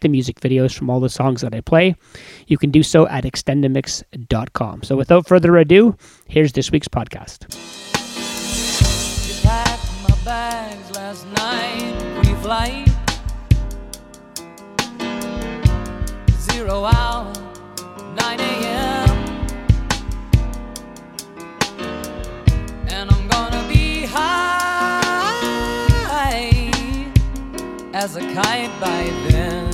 the music videos from all the songs that I play, you can do so at extendamix.com. So, without further ado, here's this week's podcast. Zero hour, 9 a.m. And I'm gonna be high as a kite by then.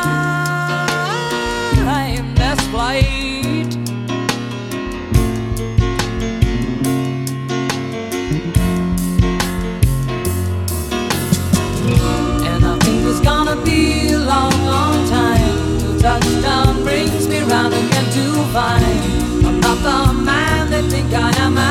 touchdown brings me round again to find. I'm not the man they think I am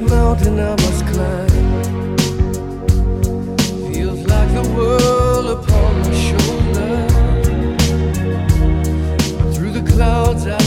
mountain I must climb. Feels like the world upon my shoulder. Through the clouds I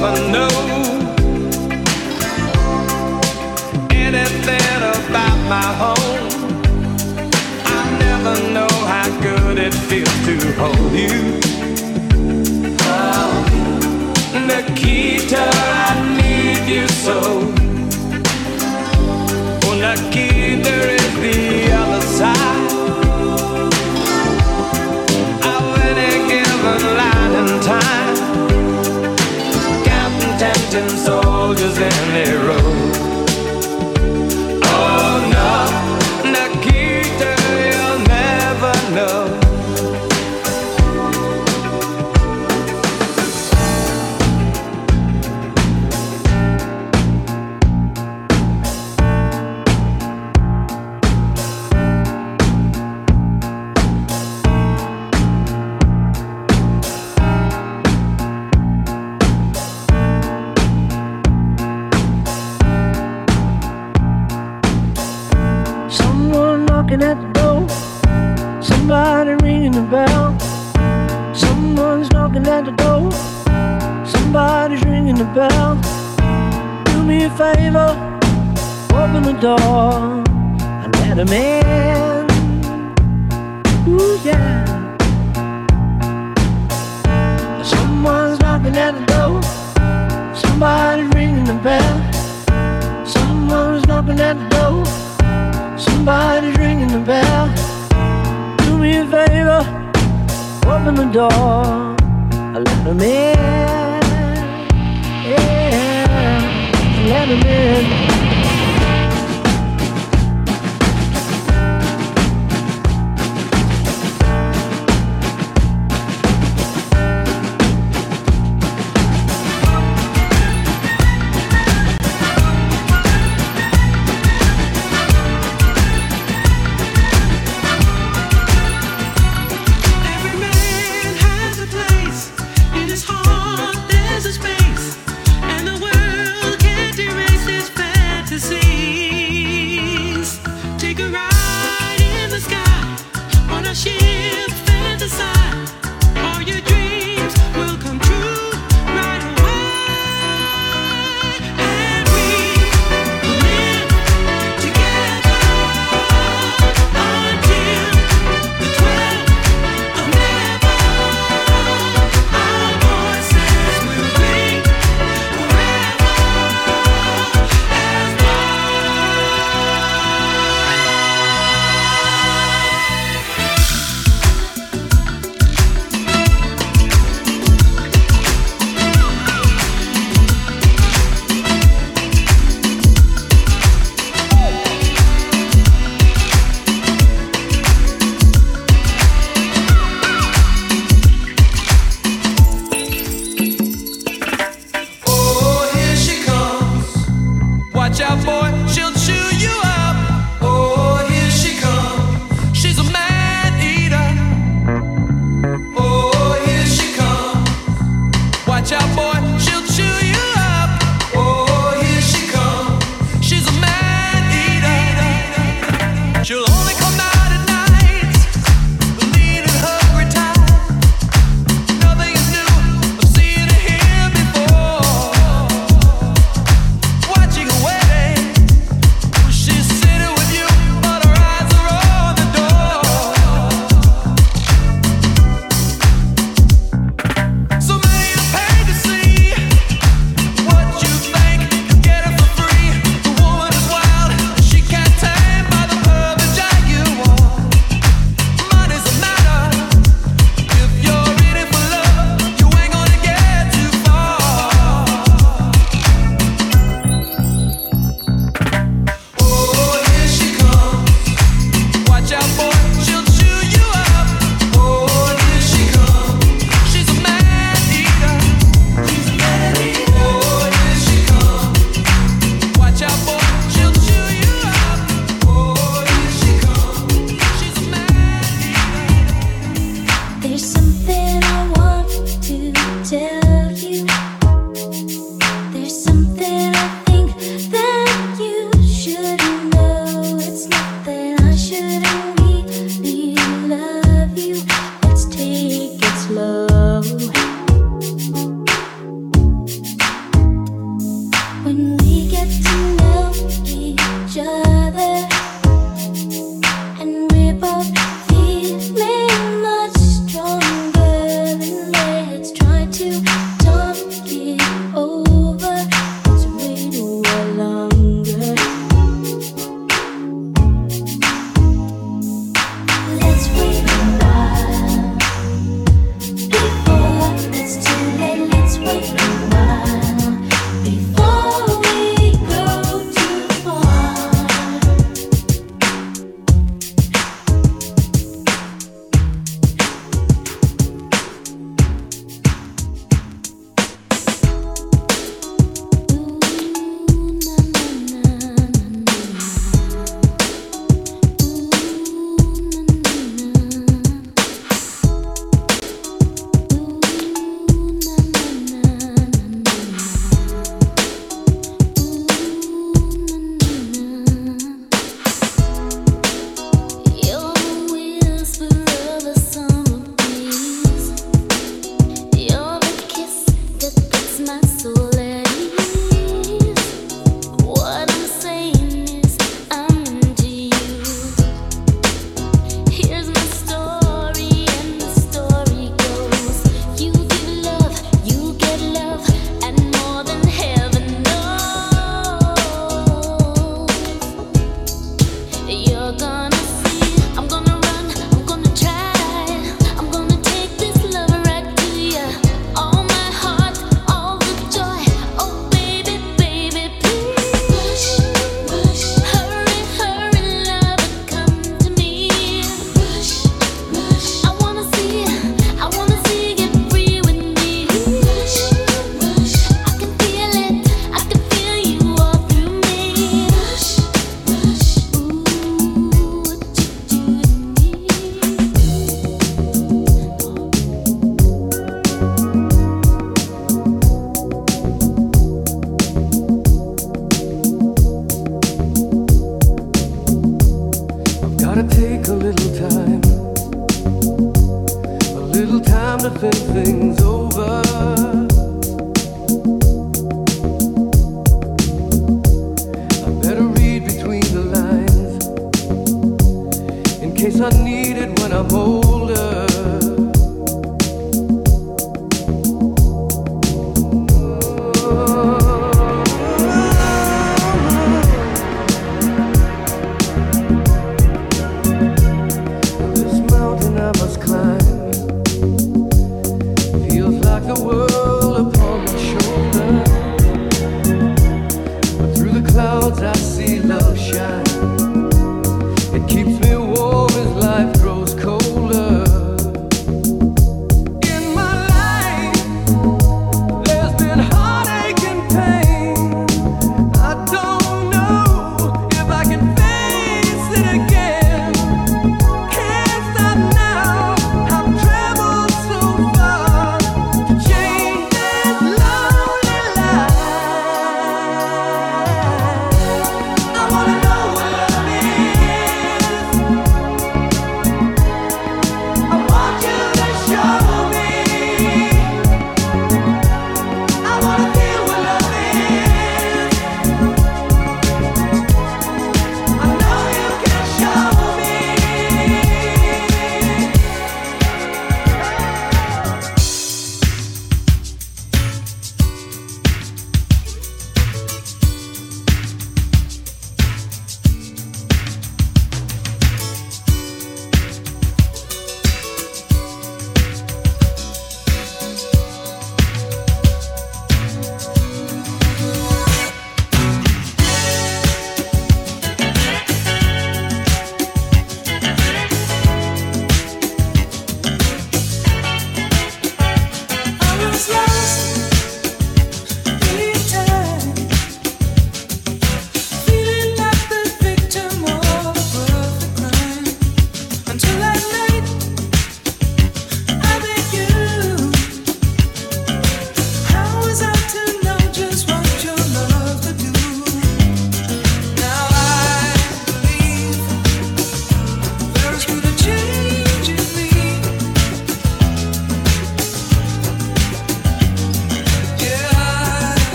never know anything about my home. I never know how good it feels to hold you. Oh, Nikita, I need you so. Oh, Nikita.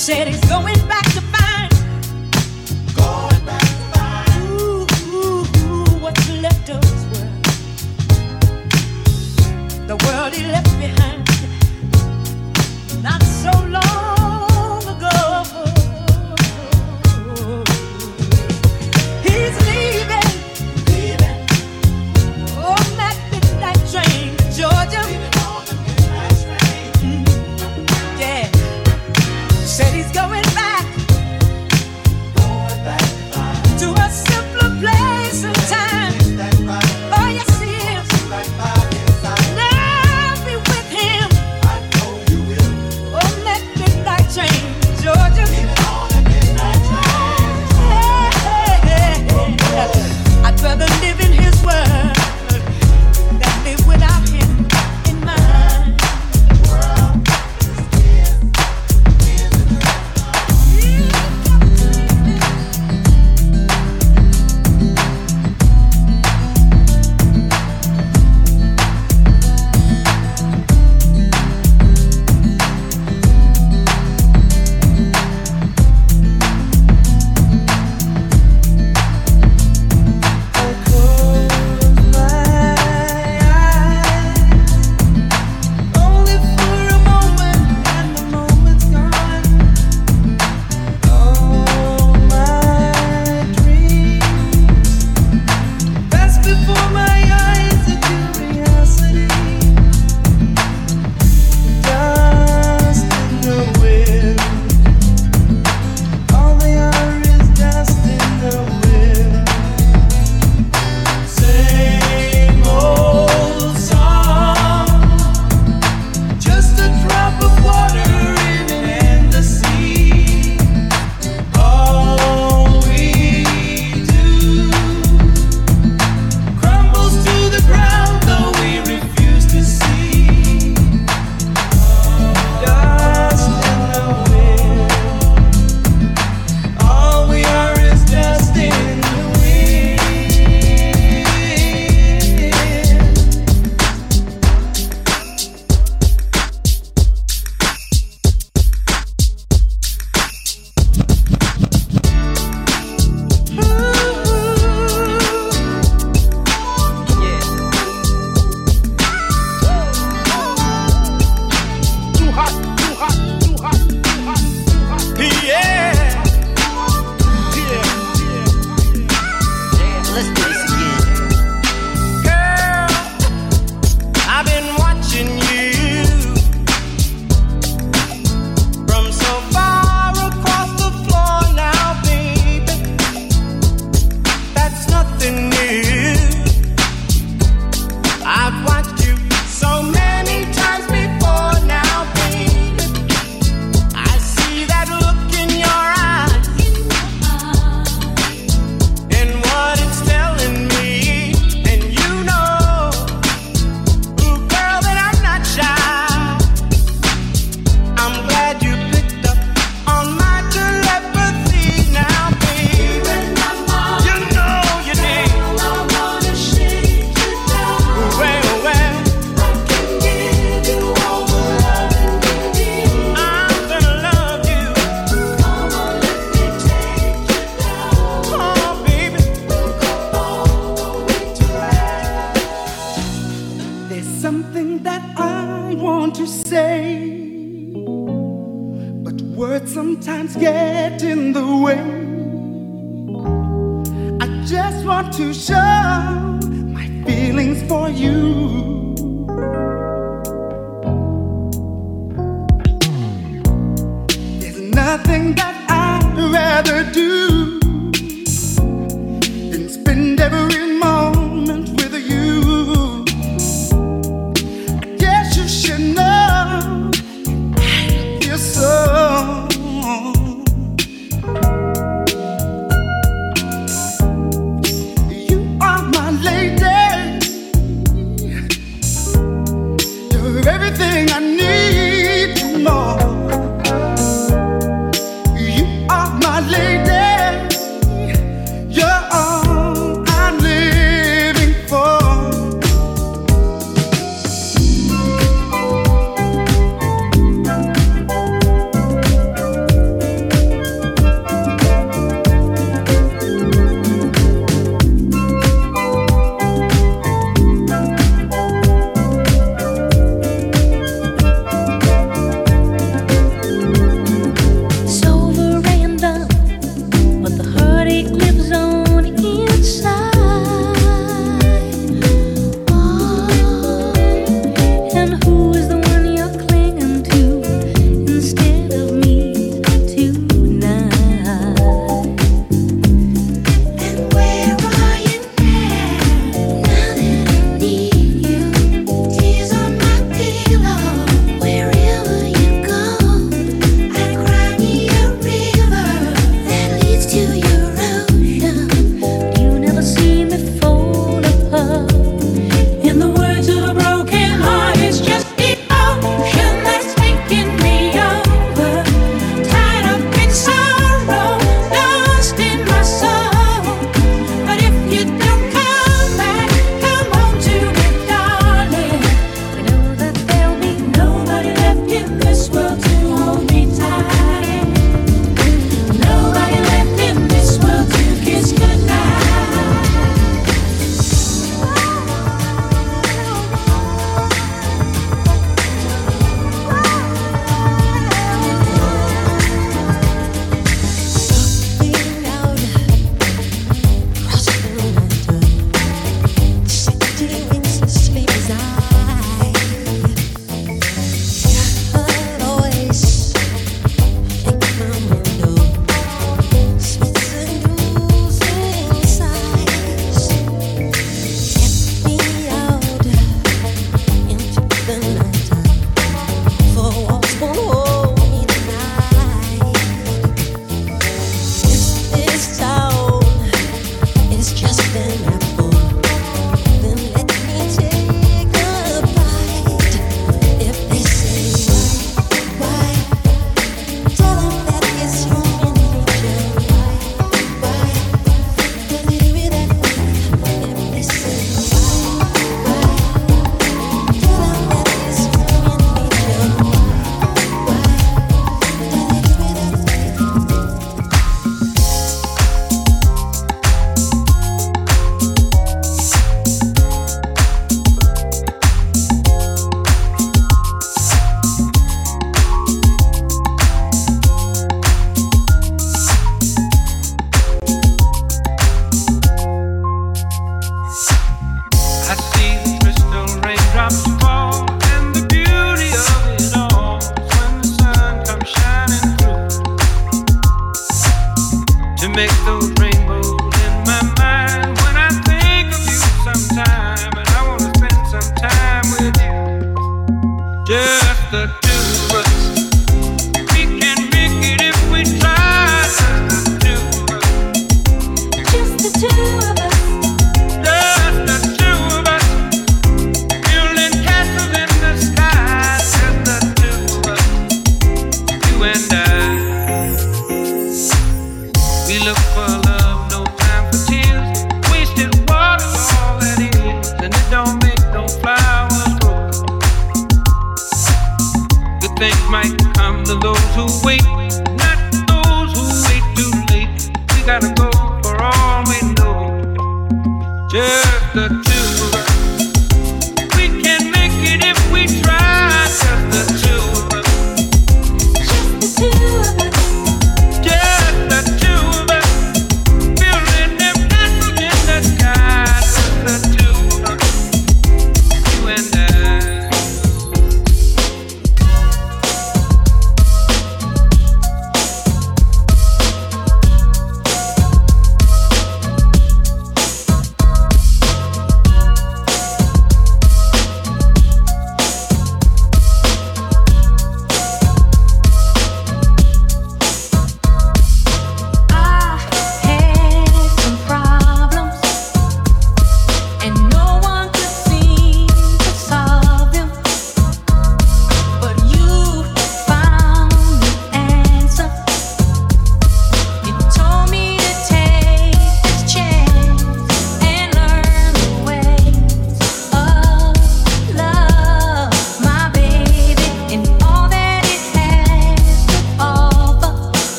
said it's going.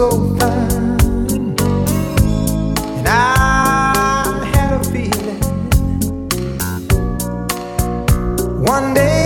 So fine, and I had a feeling one day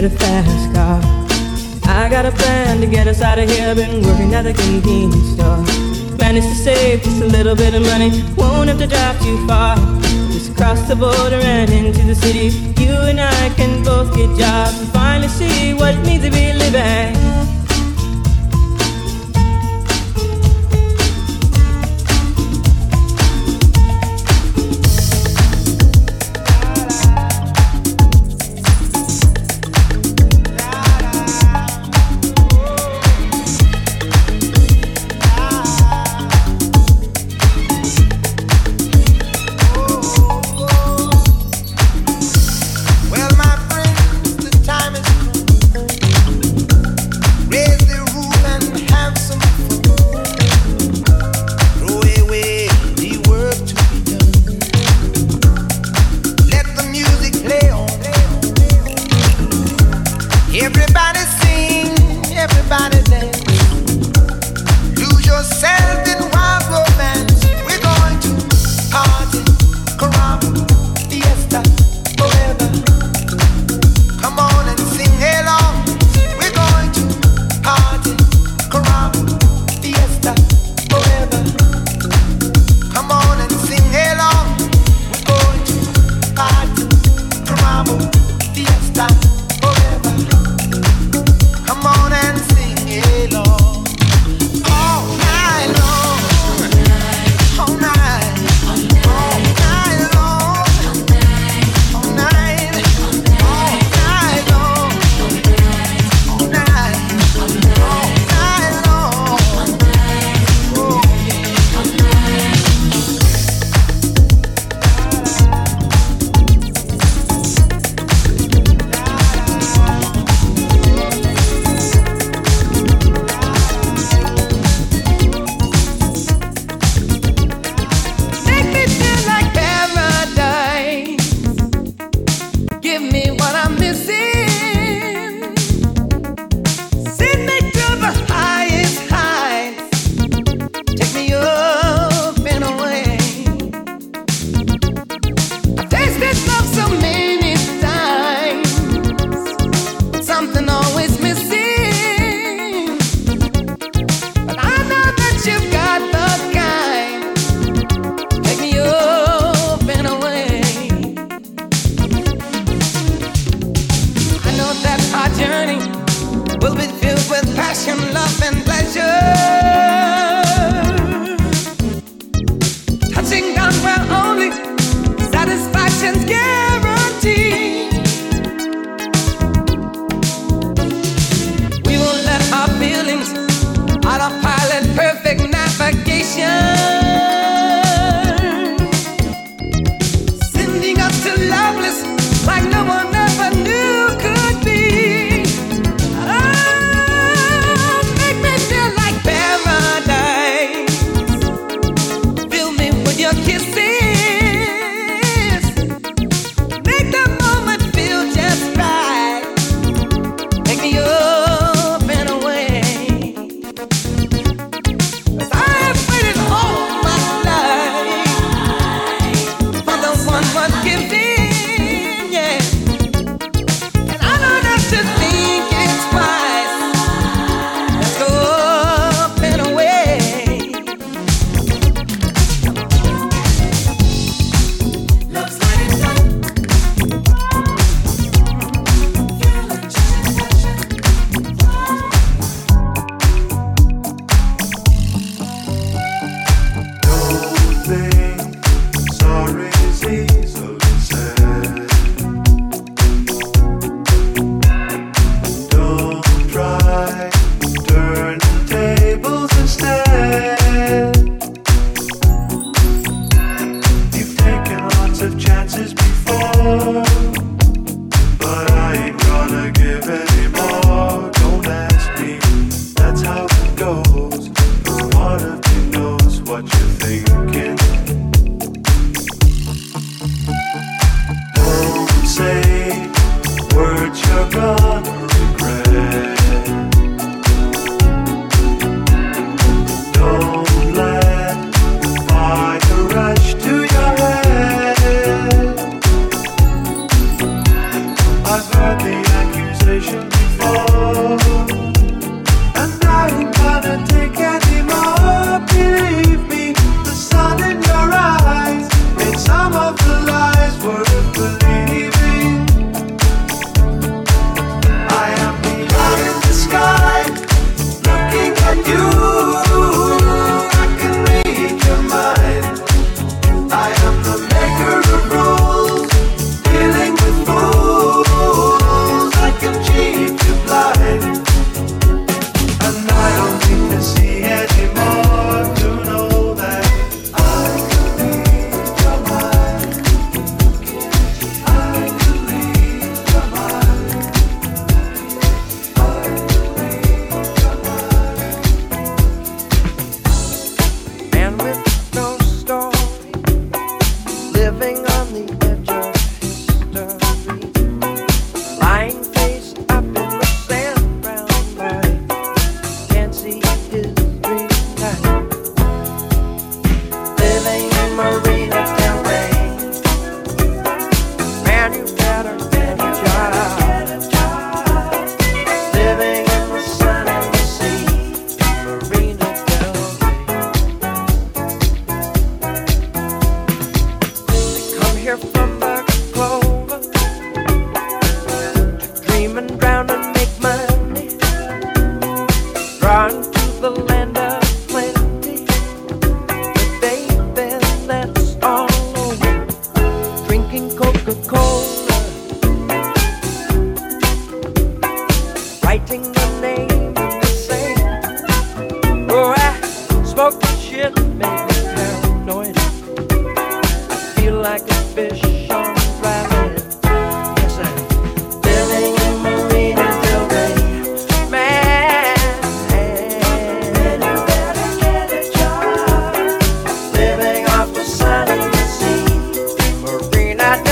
get a fast car. I got a plan to get us out of here. Been working at the convenience store. Managed to save just a little bit of money. Won't have to drive too far. Just cross the border and into the city. You and I can both get jobs and finally see what it means to be living.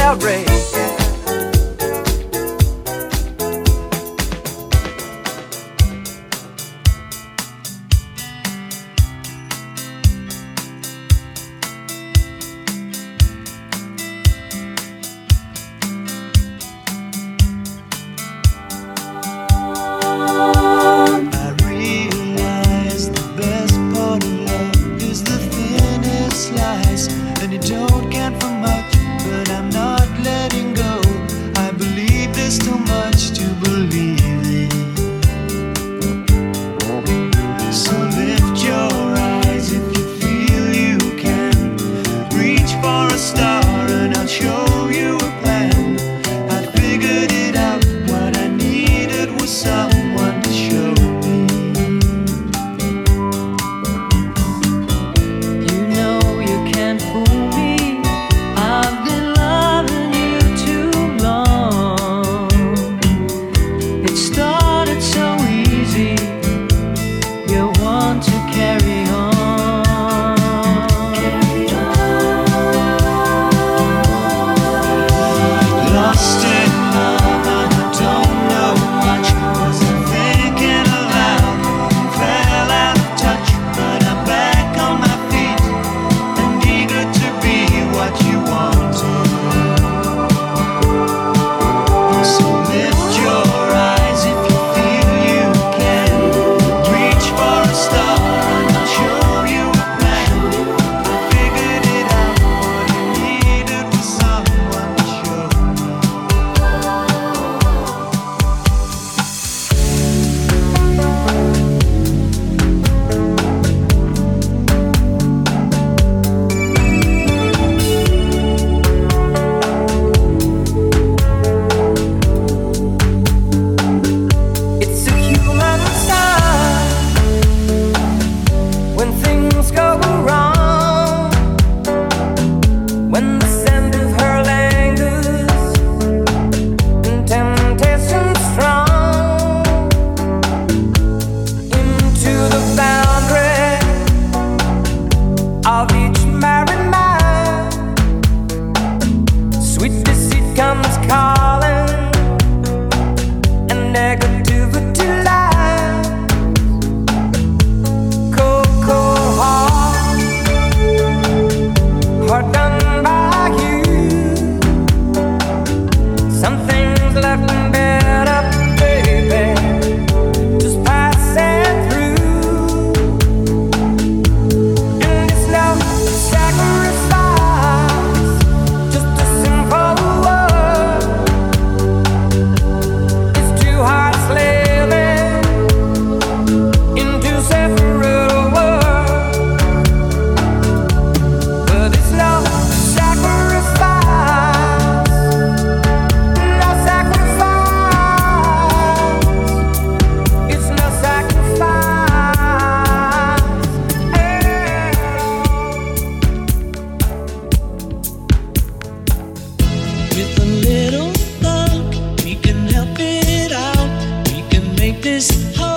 Marina this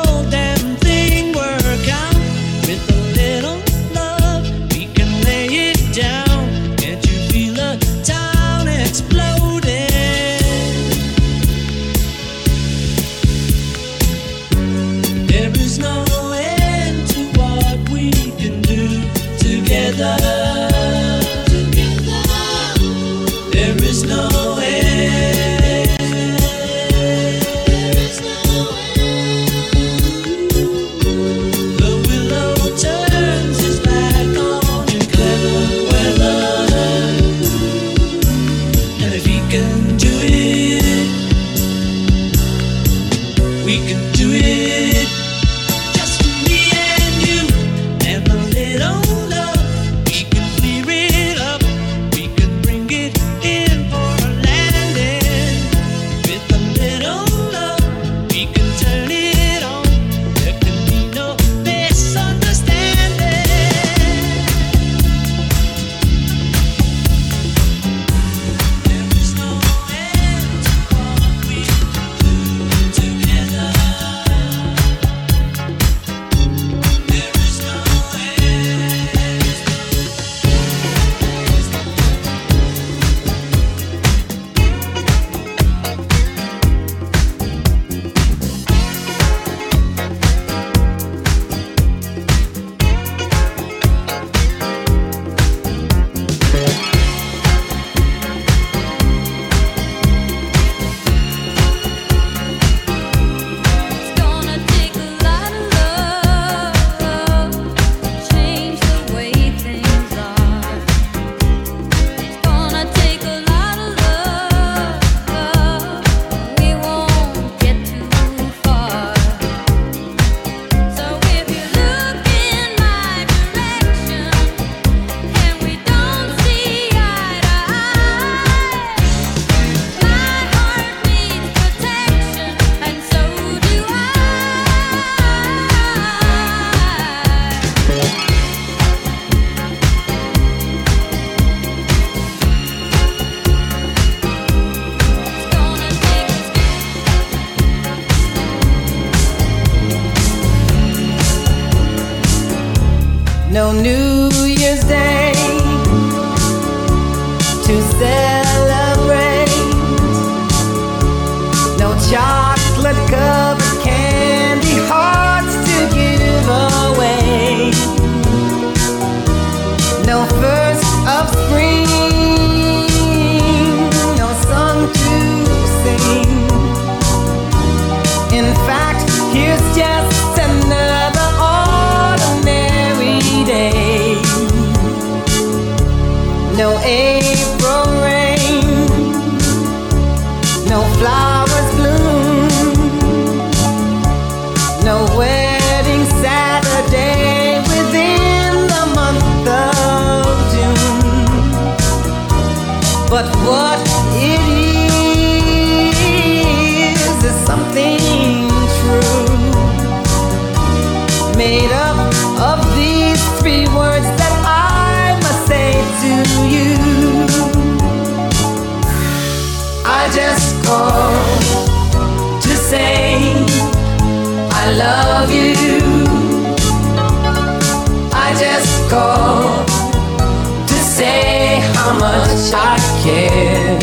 care.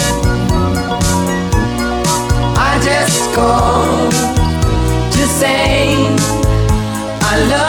I just called to say I love